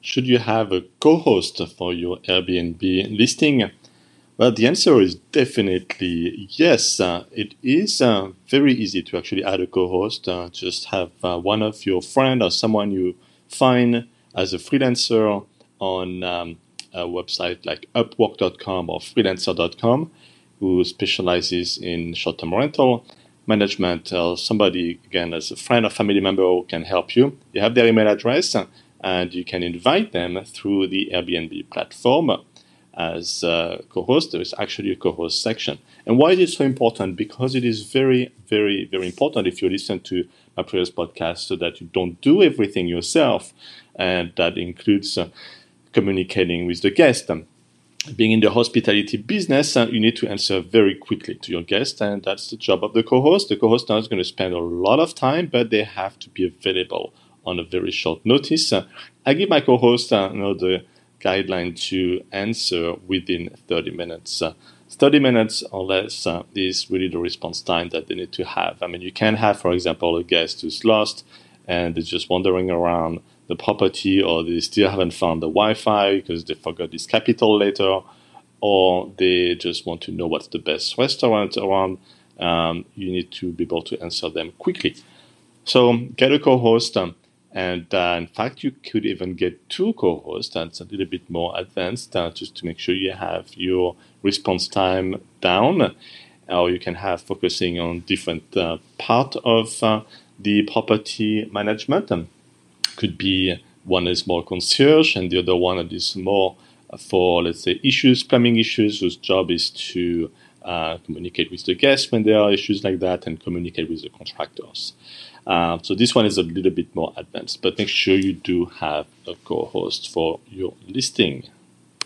should you have a co-host for your Airbnb listing? Well, the answer is definitely yes. Uh, it is uh, very easy to actually add a co-host. Uh, just have uh, one of your friend or someone you find as a freelancer on um, a website like Upwork.com or Freelancer.com who specializes in short-term rental management or somebody again as a friend or family member who can help you. You have their email address and you can invite them through the Airbnb platform as a co-host. There is actually a co-host section. And why is it so important? Because it is very, very, very important if you listen to my previous podcast so that you don't do everything yourself. And that includes uh, communicating with the guest. Being in the hospitality business, uh, you need to answer very quickly to your guest, and that's the job of the co-host. The co-host now is going to spend a lot of time, but they have to be available on a very short notice. I give my co-host you know, the guideline to answer within 30 minutes. Uh, 30 minutes or less uh, is really the response time that they need to have. I mean, you can have, for example, a guest who's lost and is just wandering around the property, or they still haven't found the Wi Fi because they forgot this capital letter, or they just want to know what's the best restaurant around. Um, you need to be able to answer them quickly. So, get a co host. Um, and uh, in fact, you could even get two co-hosts. That's a little bit more advanced, uh, just to make sure you have your response time down. Or you can have focusing on different uh, part of uh, the property management. Could be one is more concierge, and the other one is more for let's say issues, plumbing issues, whose job is to uh, communicate with the guests when there are issues like that, and communicate with the contractors. Uh, so this one is a little bit more advanced, but make sure you do have a co-host for your listing.